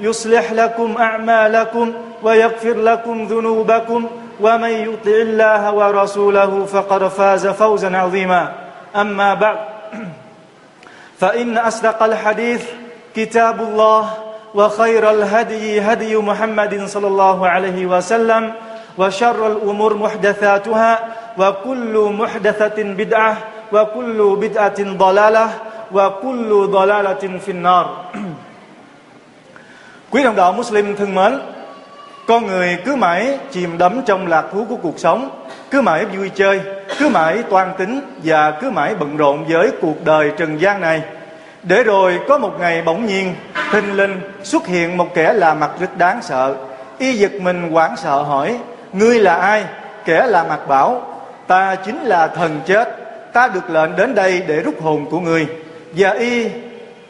يصلح لكم أعمالكم ويغفر لكم ذنوبكم ومن يطع الله ورسوله فقد فاز فوزا عظيما. أما بعد فإن أصدق الحديث كتاب الله وخير الهدي هدي محمد صلى الله عليه وسلم وشر الأمور محدثاتها وكل محدثة بدعة وكل بدعة ضلالة وكل ضلالة في النار. Quý đồng đạo Muslim thân mến, con người cứ mãi chìm đắm trong lạc thú của cuộc sống, cứ mãi vui chơi, cứ mãi toan tính và cứ mãi bận rộn với cuộc đời trần gian này. Để rồi có một ngày bỗng nhiên, thình linh xuất hiện một kẻ là mặt rất đáng sợ. Y giật mình hoảng sợ hỏi, ngươi là ai? Kẻ là mặt bảo, ta chính là thần chết, ta được lệnh đến đây để rút hồn của người. Và y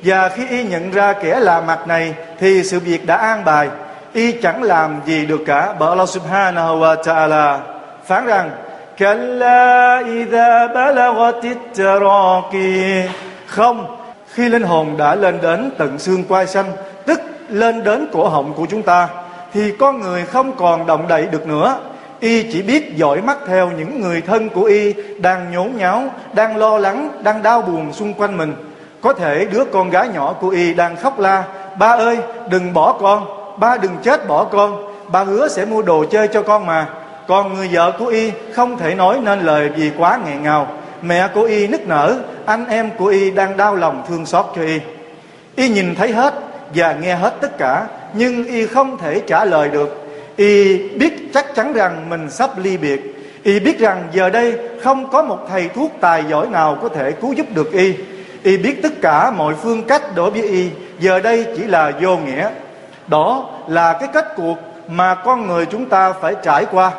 và khi y nhận ra kẻ là mặt này thì sự việc đã an bài. Y chẳng làm gì được cả bởi Allah subhanahu wa ta'ala phán rằng Kalla idha balagatit taraki Không, khi linh hồn đã lên đến tận xương quai xanh Tức lên đến cổ họng của chúng ta Thì con người không còn động đậy được nữa. Y chỉ biết dõi mắt theo những người thân của Y Đang nhốn nháo, đang lo lắng, đang đau buồn xung quanh mình có thể đứa con gái nhỏ của y đang khóc la, ba ơi, đừng bỏ con, ba đừng chết bỏ con, ba hứa sẽ mua đồ chơi cho con mà. Còn người vợ của y không thể nói nên lời gì quá nghẹn ngào. Mẹ của y nức nở, anh em của y đang đau lòng thương xót cho y. Y nhìn thấy hết và nghe hết tất cả, nhưng y không thể trả lời được. Y biết chắc chắn rằng mình sắp ly biệt. Y biết rằng giờ đây không có một thầy thuốc tài giỏi nào có thể cứu giúp được y y biết tất cả mọi phương cách đối với y giờ đây chỉ là vô nghĩa đó là cái kết cuộc mà con người chúng ta phải trải qua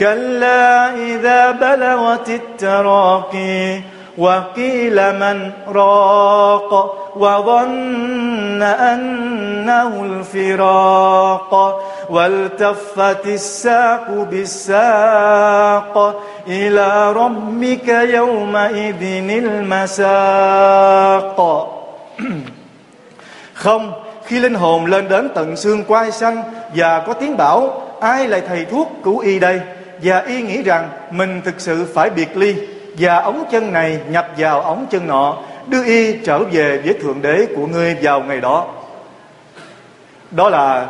كلا إذا بلغت التراقي وقيل من راق وظن أنه الفراق والتفت الساق بالساق إلى ربك يومئذ المساق Không, khi linh hồn lên đến tận xương quai xanh và có tiếng bảo ai là thầy thuốc cứu y đây và y nghĩ rằng mình thực sự phải biệt ly và ống chân này nhập vào ống chân nọ đưa y trở về với thượng đế của ngươi vào ngày đó đó là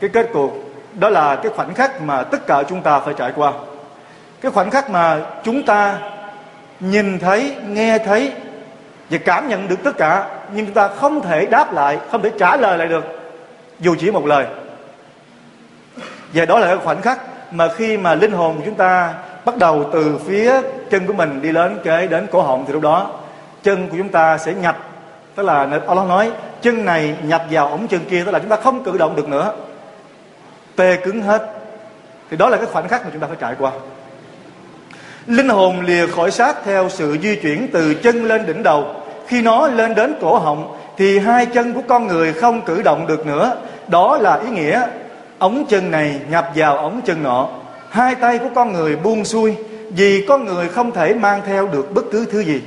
cái kết cục đó là cái khoảnh khắc mà tất cả chúng ta phải trải qua cái khoảnh khắc mà chúng ta nhìn thấy, nghe thấy và cảm nhận được tất cả, nhưng chúng ta không thể đáp lại, không thể trả lời lại được, dù chỉ một lời. Và đó là cái khoảnh khắc mà khi mà linh hồn của chúng ta bắt đầu từ phía chân của mình đi đến cái đến cổ họng thì lúc đó, chân của chúng ta sẽ nhập, tức là Allah nói, chân này nhập vào ống chân kia, tức là chúng ta không cử động được nữa. Tê cứng hết. Thì đó là cái khoảnh khắc mà chúng ta phải trải qua linh hồn lìa khỏi xác theo sự di chuyển từ chân lên đỉnh đầu. Khi nó lên đến cổ họng, thì hai chân của con người không cử động được nữa. Đó là ý nghĩa. Ống chân này nhập vào ống chân nọ. Hai tay của con người buông xuôi, vì con người không thể mang theo được bất cứ thứ gì.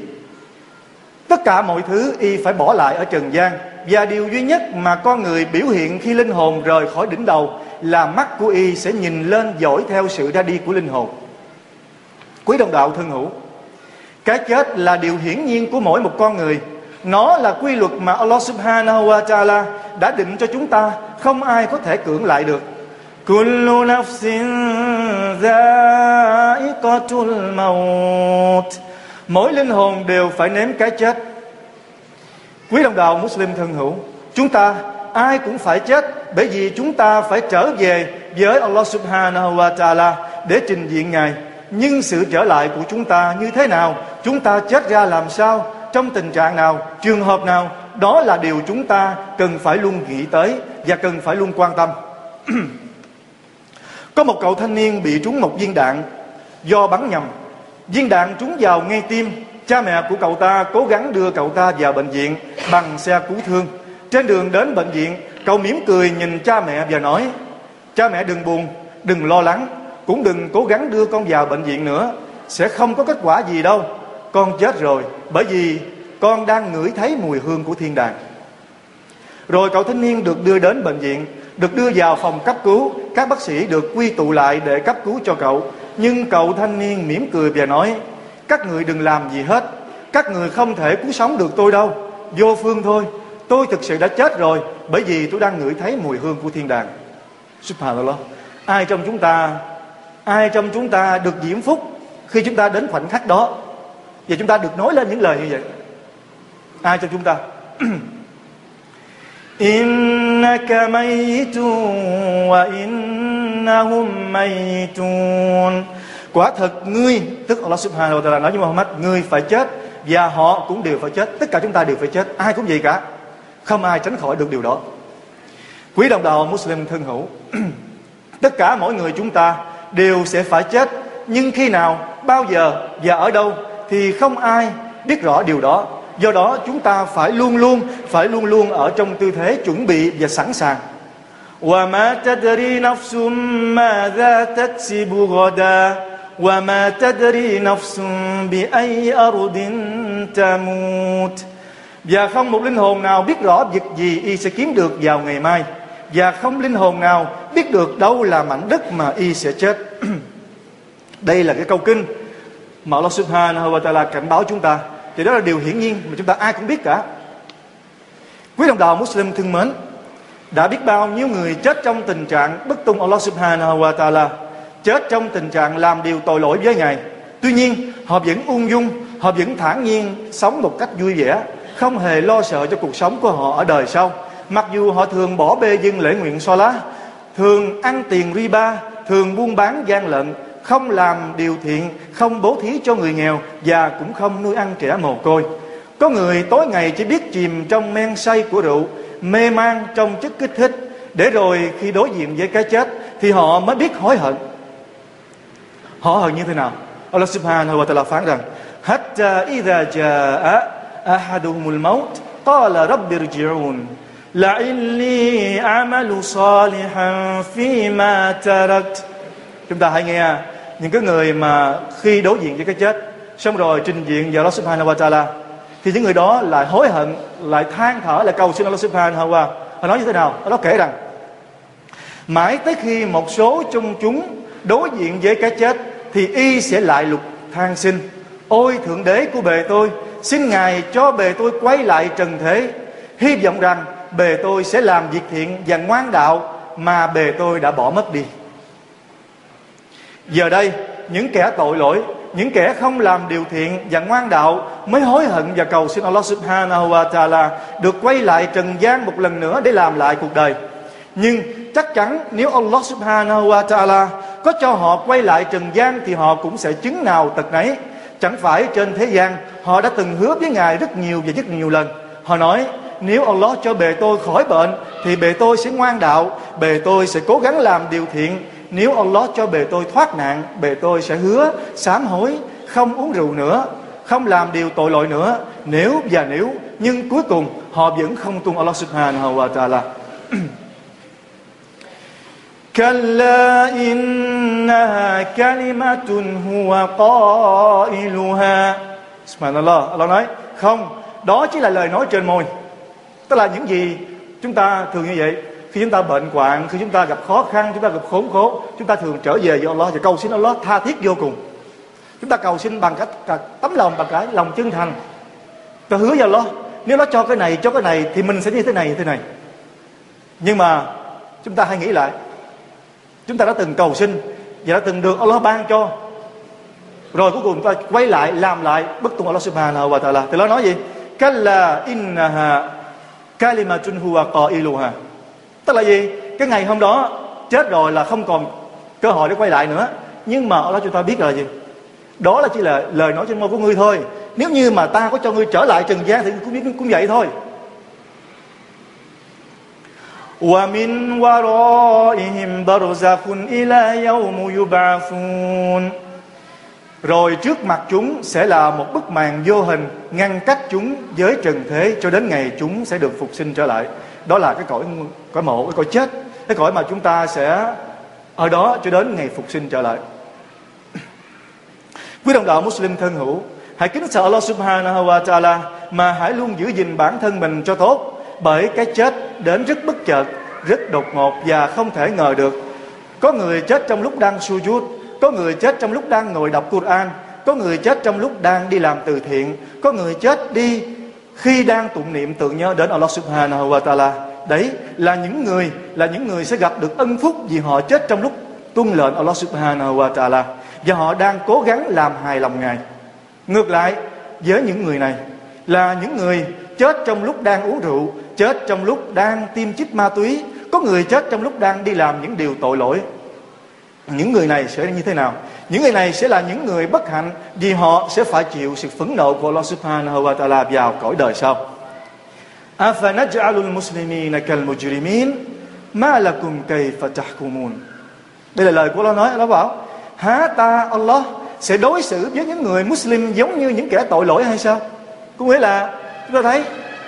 Tất cả mọi thứ y phải bỏ lại ở trần gian, và điều duy nhất mà con người biểu hiện khi linh hồn rời khỏi đỉnh đầu là mắt của y sẽ nhìn lên dõi theo sự ra đi của linh hồn quý đồng đạo thân hữu. Cái chết là điều hiển nhiên của mỗi một con người. Nó là quy luật mà Allah subhanahu wa ta'ala đã định cho chúng ta, không ai có thể cưỡng lại được. Kullu nafsin dha'iqatul maut. Mỗi linh hồn đều phải nếm cái chết. Quý đồng đạo Muslim thân hữu, chúng ta ai cũng phải chết bởi vì chúng ta phải trở về với Allah subhanahu wa ta'ala để trình diện Ngài nhưng sự trở lại của chúng ta như thế nào? Chúng ta chết ra làm sao? Trong tình trạng nào? Trường hợp nào? Đó là điều chúng ta cần phải luôn nghĩ tới và cần phải luôn quan tâm. Có một cậu thanh niên bị trúng một viên đạn do bắn nhầm. Viên đạn trúng vào ngay tim. Cha mẹ của cậu ta cố gắng đưa cậu ta vào bệnh viện bằng xe cứu thương. Trên đường đến bệnh viện, cậu mỉm cười nhìn cha mẹ và nói, cha mẹ đừng buồn, đừng lo lắng cũng đừng cố gắng đưa con vào bệnh viện nữa, sẽ không có kết quả gì đâu. Con chết rồi, bởi vì con đang ngửi thấy mùi hương của thiên đàng. Rồi cậu thanh niên được đưa đến bệnh viện, được đưa vào phòng cấp cứu. Các bác sĩ được quy tụ lại để cấp cứu cho cậu. Nhưng cậu thanh niên mỉm cười và nói, các người đừng làm gì hết. Các người không thể cứu sống được tôi đâu. Vô phương thôi. Tôi thực sự đã chết rồi, bởi vì tôi đang ngửi thấy mùi hương của thiên đàng. Subhanallah ai trong chúng ta ai trong chúng ta được diễm phúc khi chúng ta đến khoảnh khắc đó? Và chúng ta được nói lên những lời như vậy. Ai trong chúng ta? Innaka mayitun wa innahum maytun. quả thật ngươi, tức Allah subhanahu wa ta'ala nói với Muhammad, ngươi phải chết và họ cũng đều phải chết. Tất cả chúng ta đều phải chết. Ai cũng vậy cả. Không ai tránh khỏi được điều đó. Quý đồng đạo Muslim thân hữu, tất cả mỗi người chúng ta đều sẽ phải chết nhưng khi nào bao giờ và ở đâu thì không ai biết rõ điều đó do đó chúng ta phải luôn luôn phải luôn luôn ở trong tư thế chuẩn bị và sẵn sàng وما تدري نفس ماذا تكسب غدا وما تدري نفس بأي أرض تموت và không một linh hồn nào biết rõ việc gì y sẽ kiếm được vào ngày mai và không linh hồn nào biết được đâu là mảnh đất mà y sẽ chết. Đây là cái câu kinh mà Allah Subhanahu wa Taala cảnh báo chúng ta. Thì đó là điều hiển nhiên mà chúng ta ai cũng biết cả. Quý đồng đạo Muslim thân mến, đã biết bao nhiêu người chết trong tình trạng bất tung Allah Subhanahu wa Taala, chết trong tình trạng làm điều tội lỗi với Ngài. Tuy nhiên, họ vẫn ung dung, họ vẫn thản nhiên sống một cách vui vẻ, không hề lo sợ cho cuộc sống của họ ở đời sau. Mặc dù họ thường bỏ bê dưng lễ nguyện so lá thường ăn tiền riba thường buôn bán gian lận, không làm điều thiện, không bố thí cho người nghèo và cũng không nuôi ăn trẻ mồ côi. Có người tối ngày chỉ biết chìm trong men say của rượu, mê man trong chất kích thích, để rồi khi đối diện với cái chết thì họ mới biết hối hận. Họ hận như thế nào? Allah subhanahu wa ta'ala phán rằng, hatta idha jaa ahaduhumul maut, qala rabbi irji'un la'illi amalu salihan fima tarakt chúng ta hãy nghe à, những cái người mà khi đối diện với cái chết, xong rồi trình diện vào Allah subhanahu wa ta'ala, thì những người đó lại hối hận, lại than thở, lại cầu xin Allah subhanahu wa. Họ nói như thế nào? Nó kể rằng, mãi tới khi một số trong chúng đối diện với cái chết, thì y sẽ lại lục than xin. Ôi, thượng đế của bề tôi, xin ngài cho bề tôi quay lại trần thế. Hy vọng rằng bề tôi sẽ làm việc thiện và ngoan đạo mà bề tôi đã bỏ mất đi. Giờ đây, những kẻ tội lỗi, những kẻ không làm điều thiện và ngoan đạo mới hối hận và cầu xin Allah subhanahu wa ta'ala được quay lại trần gian một lần nữa để làm lại cuộc đời. Nhưng chắc chắn nếu Allah subhanahu wa ta'ala có cho họ quay lại trần gian thì họ cũng sẽ chứng nào tật nấy. Chẳng phải trên thế gian họ đã từng hứa với ngài rất nhiều và rất nhiều lần. Họ nói nếu Allah cho bề tôi khỏi bệnh thì bề tôi sẽ ngoan đạo bề tôi sẽ cố gắng làm điều thiện nếu Allah cho bề tôi thoát nạn bề tôi sẽ hứa sám hối không uống rượu nữa không làm điều tội lỗi nữa nếu và nếu nhưng cuối cùng họ vẫn không tuân Allah subhanahu wa ta'ala كلا إنها كلمة هو قائلها Subhanallah Allah nói không đó chỉ là lời nói trên môi tức là những gì chúng ta thường như vậy. Khi chúng ta bệnh hoạn, khi chúng ta gặp khó khăn, chúng ta gặp khốn khổ, chúng ta thường trở về với Allah và cầu xin Allah tha thiết vô cùng. Chúng ta cầu xin bằng cách tấm lòng, bằng cái lòng chân thành. Ta hứa với Allah, nếu nó cho cái này, cho cái này, thì mình sẽ như thế này, như thế này. Nhưng mà chúng ta hãy nghĩ lại. Chúng ta đã từng cầu xin và đã từng được Allah ban cho. Rồi cuối cùng ta quay lại, làm lại bất tùng Allah subhanahu wa ta'ala. Thì nó nói gì? Kalla innaha kalimatun huwa qailuha tức là gì cái ngày hôm đó chết rồi là không còn cơ hội để quay lại nữa nhưng mà Allah chúng ta biết là gì đó là chỉ là lời nói trên môi của ngươi thôi nếu như mà ta có cho ngươi trở lại trần gian thì cũng biết cũng vậy thôi ومن ورائهم برزخ إلى يوم يبعثون rồi trước mặt chúng sẽ là một bức màn vô hình ngăn cách chúng với trần thế cho đến ngày chúng sẽ được phục sinh trở lại. Đó là cái cõi cõi mộ, cái cõi chết, cái cõi mà chúng ta sẽ ở đó cho đến ngày phục sinh trở lại. Quý đồng đạo Muslim thân hữu, hãy kính sợ Allah Subhanahu wa Taala mà hãy luôn giữ gìn bản thân mình cho tốt, bởi cái chết đến rất bất chợt, rất đột ngột và không thể ngờ được. Có người chết trong lúc đang sujud có người chết trong lúc đang ngồi đọc Quran có người chết trong lúc đang đi làm từ thiện có người chết đi khi đang tụng niệm tưởng nhớ đến Allah Subhanahu wa Taala đấy là những người là những người sẽ gặp được ân phúc vì họ chết trong lúc tuân lệnh Allah Subhanahu wa Taala và họ đang cố gắng làm hài lòng Ngài. Ngược lại với những người này là những người chết trong lúc đang uống rượu, chết trong lúc đang tiêm chích ma túy, có người chết trong lúc đang đi làm những điều tội lỗi những người này sẽ như thế nào? Những người này sẽ là những người bất hạnh vì họ sẽ phải chịu sự phẫn nộ của Allah subhanahu wa ta'ala vào cõi đời sau. Afanaj'alul muslimina kal mujrimin? Ma lakum kayfa tahkumun? Đây là lời của Allah nói. Allah bảo, há ta Allah sẽ đối xử với những người Muslim giống như những kẻ tội lỗi hay sao? Có nghĩa là, chúng ta thấy,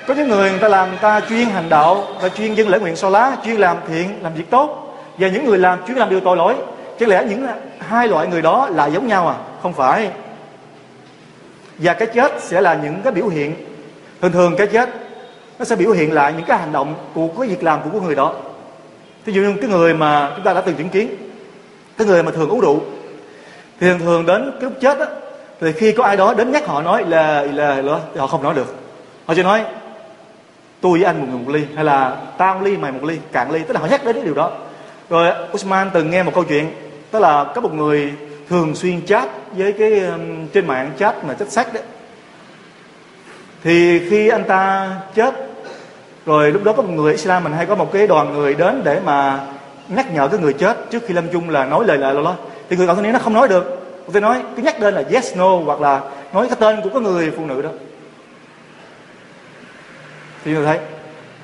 có những người người ta làm ta chuyên hành đạo ta chuyên dân lễ nguyện so lá, chuyên làm thiện, làm việc tốt. Và những người làm, chuyên làm điều tội lỗi Chứ lẽ những hai loại người đó là giống nhau à? Không phải. Và cái chết sẽ là những cái biểu hiện. Thường thường cái chết nó sẽ biểu hiện lại những cái hành động của cái việc làm của người đó. Ví dụ như cái người mà chúng ta đã từng chứng kiến cái người mà thường uống rượu thì thường thường đến cái lúc chết á thì khi có ai đó đến nhắc họ nói là là, là họ không nói được. Họ chỉ nói tôi với anh một người một ly hay là tao một ly mày một ly cạn ly. Tức là họ nhắc đến cái điều đó. Rồi Usman từng nghe một câu chuyện tức là có một người thường xuyên chat với cái um, trên mạng chat mà chất sách đấy. Thì khi anh ta chết rồi lúc đó có một người Islam mình hay có một cái đoàn người đến để mà nhắc nhở cái người chết trước khi lâm chung là nói lời lại lo lo thì người cậu thanh niên nó không nói được. Tôi nói cứ nhắc tên là yes no hoặc là nói cái tên của cái người phụ nữ đó. Thì người thấy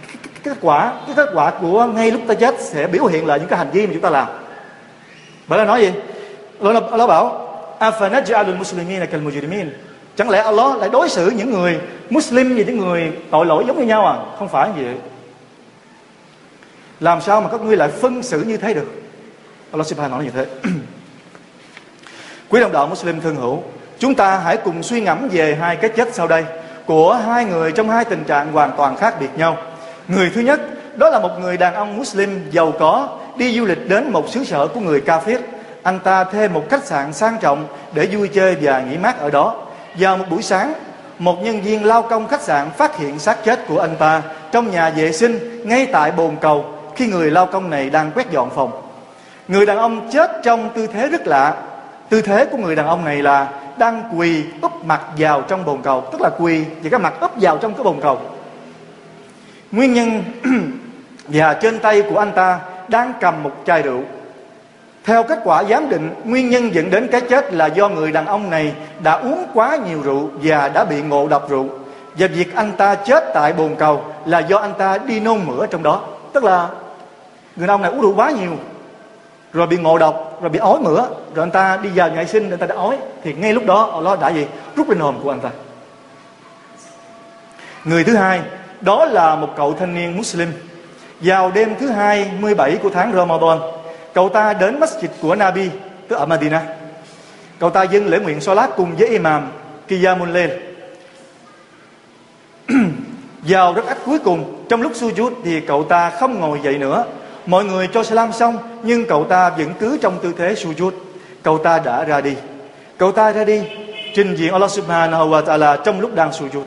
cái, kết quả cái kết quả của ngay lúc ta chết sẽ biểu hiện lại những cái hành vi mà chúng ta làm bởi là nói gì? Allah, Allah bảo afanaj'alul muslimina kal mujrimin chẳng lẽ Allah lại đối xử những người Muslim và những người tội lỗi giống như nhau à? Không phải như vậy. Làm sao mà các ngươi lại phân xử như thế được? Allah subhanahu nói như thế. Quý đồng đạo Muslim thân hữu chúng ta hãy cùng suy ngẫm về hai cái chết sau đây của hai người trong hai tình trạng hoàn toàn khác biệt nhau. Người thứ nhất đó là một người đàn ông Muslim giàu có đi du lịch đến một xứ sở của người Kafir anh ta thuê một khách sạn sang trọng để vui chơi và nghỉ mát ở đó vào một buổi sáng một nhân viên lao công khách sạn phát hiện xác chết của anh ta trong nhà vệ sinh ngay tại bồn cầu khi người lao công này đang quét dọn phòng. Người đàn ông chết trong tư thế rất lạ. Tư thế của người đàn ông này là đang quỳ úp mặt vào trong bồn cầu, tức là quỳ và cái mặt úp vào trong cái bồn cầu. Nguyên nhân và trên tay của anh ta đang cầm một chai rượu. Theo kết quả giám định, nguyên nhân dẫn đến cái chết là do người đàn ông này đã uống quá nhiều rượu và đã bị ngộ độc rượu. Và việc anh ta chết tại bồn cầu là do anh ta đi nôn mửa trong đó. Tức là người đàn ông này uống rượu quá nhiều rồi bị ngộ độc rồi bị ói mửa rồi anh ta đi vào nhà sinh anh ta đã ói thì ngay lúc đó Allah đã gì rút linh hồn của anh ta người thứ hai đó là một cậu thanh niên Muslim vào đêm thứ hai 17 của tháng Ramadan, cậu ta đến masjid của Nabi, tức ở Medina cậu ta dâng lễ nguyện Salat cùng với imam Qiyamul Layl vào rất ách cuối cùng, trong lúc sujud thì cậu ta không ngồi dậy nữa Mọi người cho salam xong, nhưng cậu ta vẫn cứ trong tư thế sujud. Cậu ta đã ra đi. Cậu ta ra đi, trình diện Allah Subhanahu wa Ta'ala trong lúc đang sujud.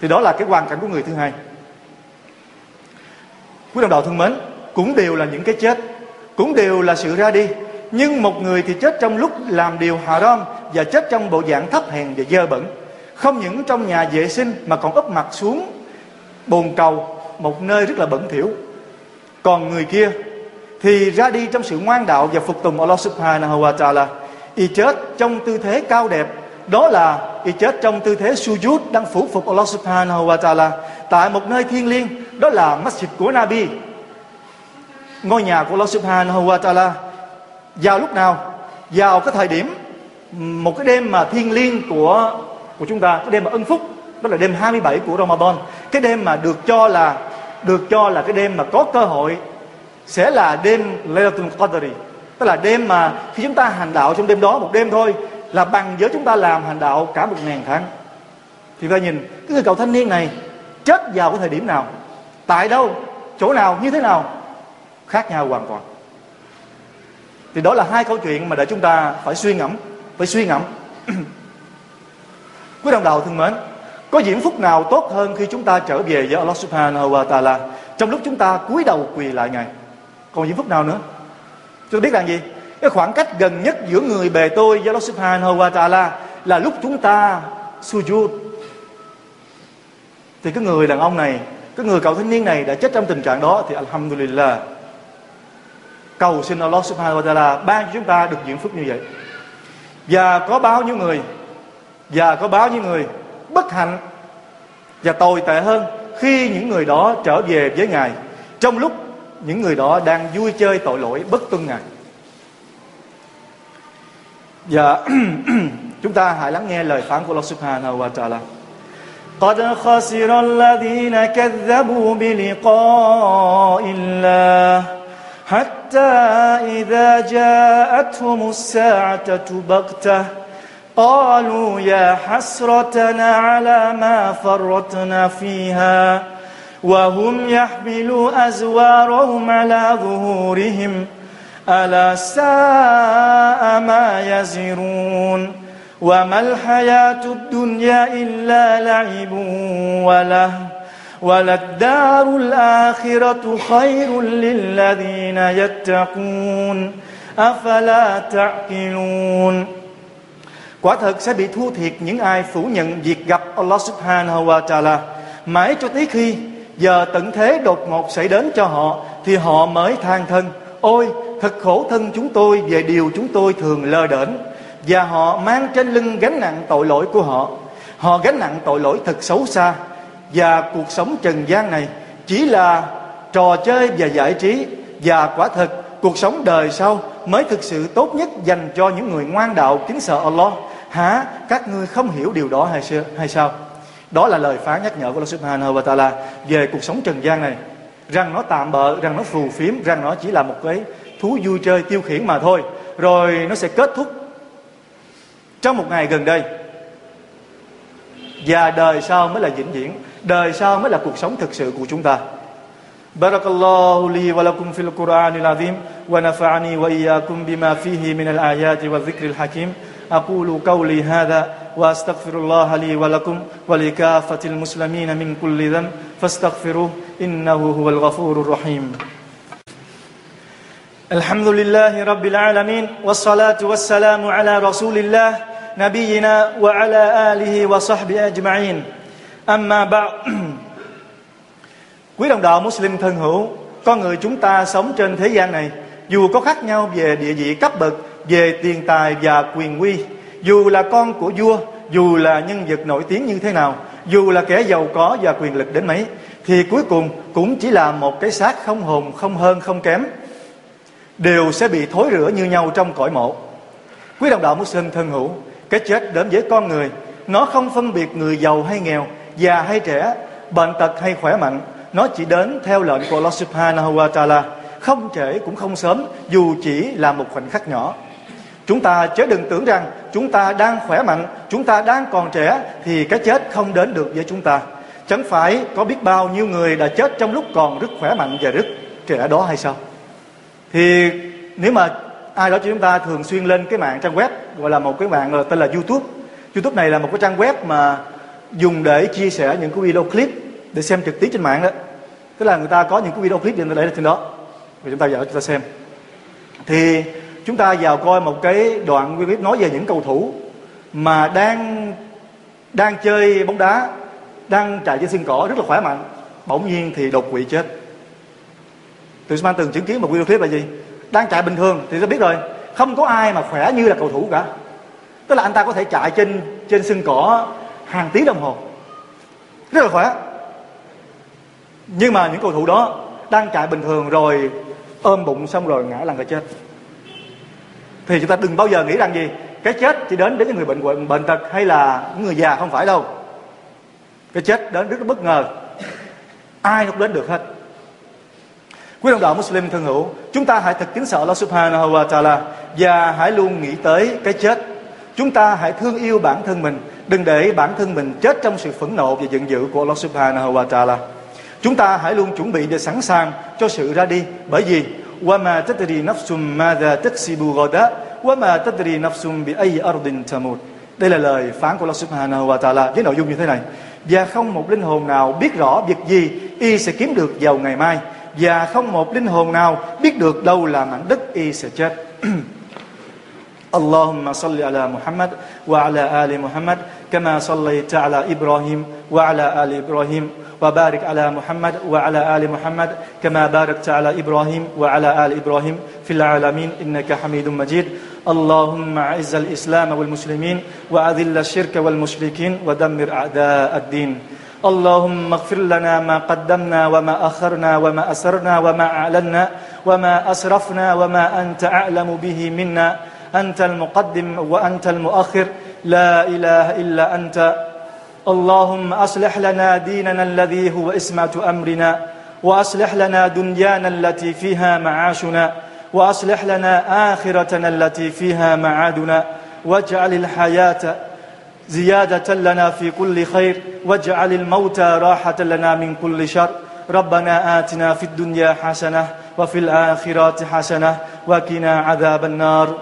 Thì đó là cái hoàn cảnh của người thứ hai. Quý đồng đạo thân mến, cũng đều là những cái chết cũng đều là sự ra đi. Nhưng một người thì chết trong lúc làm điều haram và chết trong bộ dạng thấp hèn và dơ bẩn. Không những trong nhà vệ sinh mà còn úp mặt xuống bồn cầu một nơi rất là bẩn thỉu. Còn người kia thì ra đi trong sự ngoan đạo và phục tùng Allah subhanahu wa ta'ala. Y chết trong tư thế cao đẹp đó là y chết trong tư thế sujud đang phủ phục Allah subhanahu wa ta'ala tại một nơi thiêng liêng, đó là masjid của Nabi. Ngôi nhà của Allah subhanahu wa ta'ala, vào lúc nào? Vào cái thời điểm, một cái đêm mà thiêng liêng của của chúng ta, cái đêm mà ân phúc, đó là đêm 27 của Ramadan. Cái đêm mà được cho là, được cho là cái đêm mà có cơ hội sẽ là đêm Laylatul Qadri. Tức là đêm mà khi chúng ta hành đạo trong đêm đó một đêm thôi, là bằng với chúng ta làm hành đạo cả một ngàn tháng. Thì ta nhìn, cái người cậu thanh niên này chết vào cái thời điểm nào, tại đâu, chỗ nào, như thế nào, khác nhau hoàn toàn. Thì đó là hai câu chuyện mà để chúng ta phải suy ngẫm, phải suy ngẫm. Quý đồng đạo thân mến, có diễm phúc nào tốt hơn khi chúng ta trở về với Allah Subhanahu wa Taala trong lúc chúng ta cúi đầu quỳ lại Ngài? Còn diễm phúc nào nữa? Chúng biết là gì? Cái khoảng cách gần nhất giữa người bề tôi với Allah Subhanahu wa Taala là lúc chúng ta sujud thì cái người đàn ông này, cái người cậu thanh niên này đã chết trong tình trạng đó thì alhamdulillah. Cầu xin Allah subhanahu wa ta'ala ban cho chúng ta được diện phúc như vậy. Và có bao nhiêu người, và có bao nhiêu người bất hạnh và tồi tệ hơn khi những người đó trở về với ngài. Trong lúc những người đó đang vui chơi tội lỗi bất tuân ngài. Và chúng ta hãy lắng nghe lời phán của Allah subhanahu wa ta'ala. قد خسر الذين كذبوا بلقاء الله حتى إذا جاءتهم الساعة بغتة قالوا يا حسرتنا على ما فرطنا فيها وهم يحملوا أزوارهم على ظهورهم ألا ساء ما يزرون وما الحياة الدنيا إلا لعب وله وللدار الآخرة خير للذين يتقون أفلا تعقلون Quả thật sẽ bị thua thiệt những ai phủ nhận việc gặp Allah subhanahu wa ta'ala Mãi cho tới khi giờ tận thế đột ngột xảy đến cho họ Thì họ mới than thân Ôi thật khổ thân chúng tôi về điều chúng tôi thường lơ đễnh Và họ mang trên lưng gánh nặng tội lỗi của họ Họ gánh nặng tội lỗi thật xấu xa Và cuộc sống trần gian này chỉ là trò chơi và giải trí Và quả thật cuộc sống đời sau mới thực sự tốt nhất dành cho những người ngoan đạo kính sợ Allah Hả? Các ngươi không hiểu điều đó hay sao? Hay sao? Đó là lời phán nhắc nhở của Allah Subhanahu wa Ta'ala về cuộc sống trần gian này. Rằng nó tạm bợ, rằng nó phù phiếm, rằng nó chỉ là một cái thú vui chơi tiêu khiển mà thôi. Rồi nó sẽ kết thúc trong một ngày gần đây. Và đời sau mới là vĩnh viễn. Đời sau mới là cuộc sống thực sự của chúng ta. بارك الله لي ولكم في القرآن العظيم ونفعني وإياكم بما فيه من الآيات والذكر الحكيم أقول قولي هذا وأستغفر الله لي ولكم ولكافة المسلمين من كل ذنب فاستغفروه إنه هو الغفور الرحيم الحمد لله رب العالمين والصلاة والسلام على رسول الله نبينا وعلى آله وصحبه أجمعين أما بعد Quý đồng đạo Muslim thân hữu Con người chúng ta sống trên thế gian này Dù có khác nhau về địa vị cấp bậc Về tiền tài và quyền quy Dù là con của vua Dù là nhân vật nổi tiếng như thế nào Dù là kẻ giàu có và quyền lực đến mấy Thì cuối cùng cũng chỉ là một cái xác không hồn Không hơn không kém Đều sẽ bị thối rửa như nhau trong cõi mộ Quý đồng đạo Muslim thân hữu cái chết đến với con người, Nó không phân biệt người giàu hay nghèo, Già hay trẻ, Bệnh tật hay khỏe mạnh. Nó chỉ đến theo lệnh của Allah Subhanahu wa Taala, không trễ cũng không sớm, dù chỉ là một khoảnh khắc nhỏ. Chúng ta chớ đừng tưởng rằng chúng ta đang khỏe mạnh, chúng ta đang còn trẻ thì cái chết không đến được với chúng ta. Chẳng phải có biết bao nhiêu người đã chết trong lúc còn rất khỏe mạnh và rất trẻ đó hay sao? Thì nếu mà ai đó cho chúng ta thường xuyên lên cái mạng trang web, gọi là một cái mạng tên là YouTube. YouTube này là một cái trang web mà dùng để chia sẻ những cái video clip để xem trực tiếp trên mạng đó. Tức là người ta có những cái video clip để để trên đó. Và chúng ta vào chúng ta xem. Thì chúng ta vào coi một cái đoạn clip nói về những cầu thủ mà đang đang chơi bóng đá, đang chạy trên sân cỏ rất là khỏe mạnh. Bỗng nhiên thì đột quỵ chết. Tụi Sman từng chứng kiến một video clip là gì? Đang chạy bình thường thì tôi biết rồi. Không có ai mà khỏe như là cầu thủ cả. Tức là anh ta có thể chạy trên trên sân cỏ hàng tiếng đồng hồ. Rất là khỏe. Nhưng mà những cầu thủ đó đang chạy bình thường rồi, ôm bụng xong rồi ngã lăn ra chết. Thì chúng ta đừng bao giờ nghĩ rằng gì, cái chết chỉ đến đến những người bệnh bệnh tật hay là những người già không phải đâu. Cái chết đến rất là bất ngờ. Ai cũng đến được hết. quý đồng đạo Muslim thân hữu chúng ta hãy thật kính sợ Allah Subhanahu wa Taala và hãy luôn nghĩ tới cái chết chúng ta hãy thương yêu bản thân mình đừng để bản thân mình chết trong sự phẫn nộ và giận dữ của Allah Subhanahu wa Taala chúng ta hãy luôn chuẩn bị để sẵn sàng cho sự ra đi bởi vì وما تدري نفس ماذا تكسب غدا وما تدري نفس بأي أرض تموت đây là lời phán của Allah Subhanahu wa Taala với nội dung như thế này và không một linh hồn nào biết rõ việc gì y sẽ kiếm được vào ngày mai và không một linh hồn nào biết được đâu là mảnh đất y sẽ chết. اللهم صل على محمد وعلى آل محمد كما صليت على إبراهيم وعلى آل إبراهيم وبارك على محمد وعلى آل محمد كما باركت على إبراهيم وعلى آل إبراهيم في العالمين إنك حميد مجيد اللهم أعز الإسلام والمسلمين وأذل الشرك والمشركين ودمر أعداء الدين اللهم اغفر لنا ما قدمنا وما أخرنا وما أسرنا وما أعلنا وما أسرفنا وما أنت أعلم به منا. أنت المقدم وأنت المؤخر. لا إله إلا أنت. اللهم أصلح لنا ديننا الذي هو إسمة أمرنا. وأصلح لنا دنيانا التي فيها معاشنا. وأصلح لنا آخرتنا التي فيها معادنا. واجعل الحياة زيادة لنا في كل خير واجعل الموت راحة لنا من كل شر. ربنا آتنا في الدنيا حسنة وفي الآخرات حسنة وقنا عذاب النار.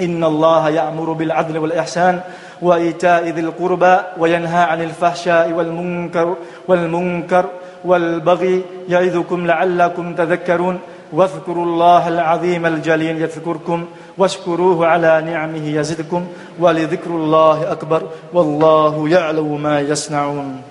إن الله يأمر بالعدل والإحسان وإيتاء ذي القربى وينهى عن الفحشاء والمنكر والمنكر والبغي. يعظكم لعلكم تذكرون واذكروا الله العظيم الجليل يذكركم. واشكروه على نعمه يزدكم ولذكر الله أكبر والله يعلم ما يصنعون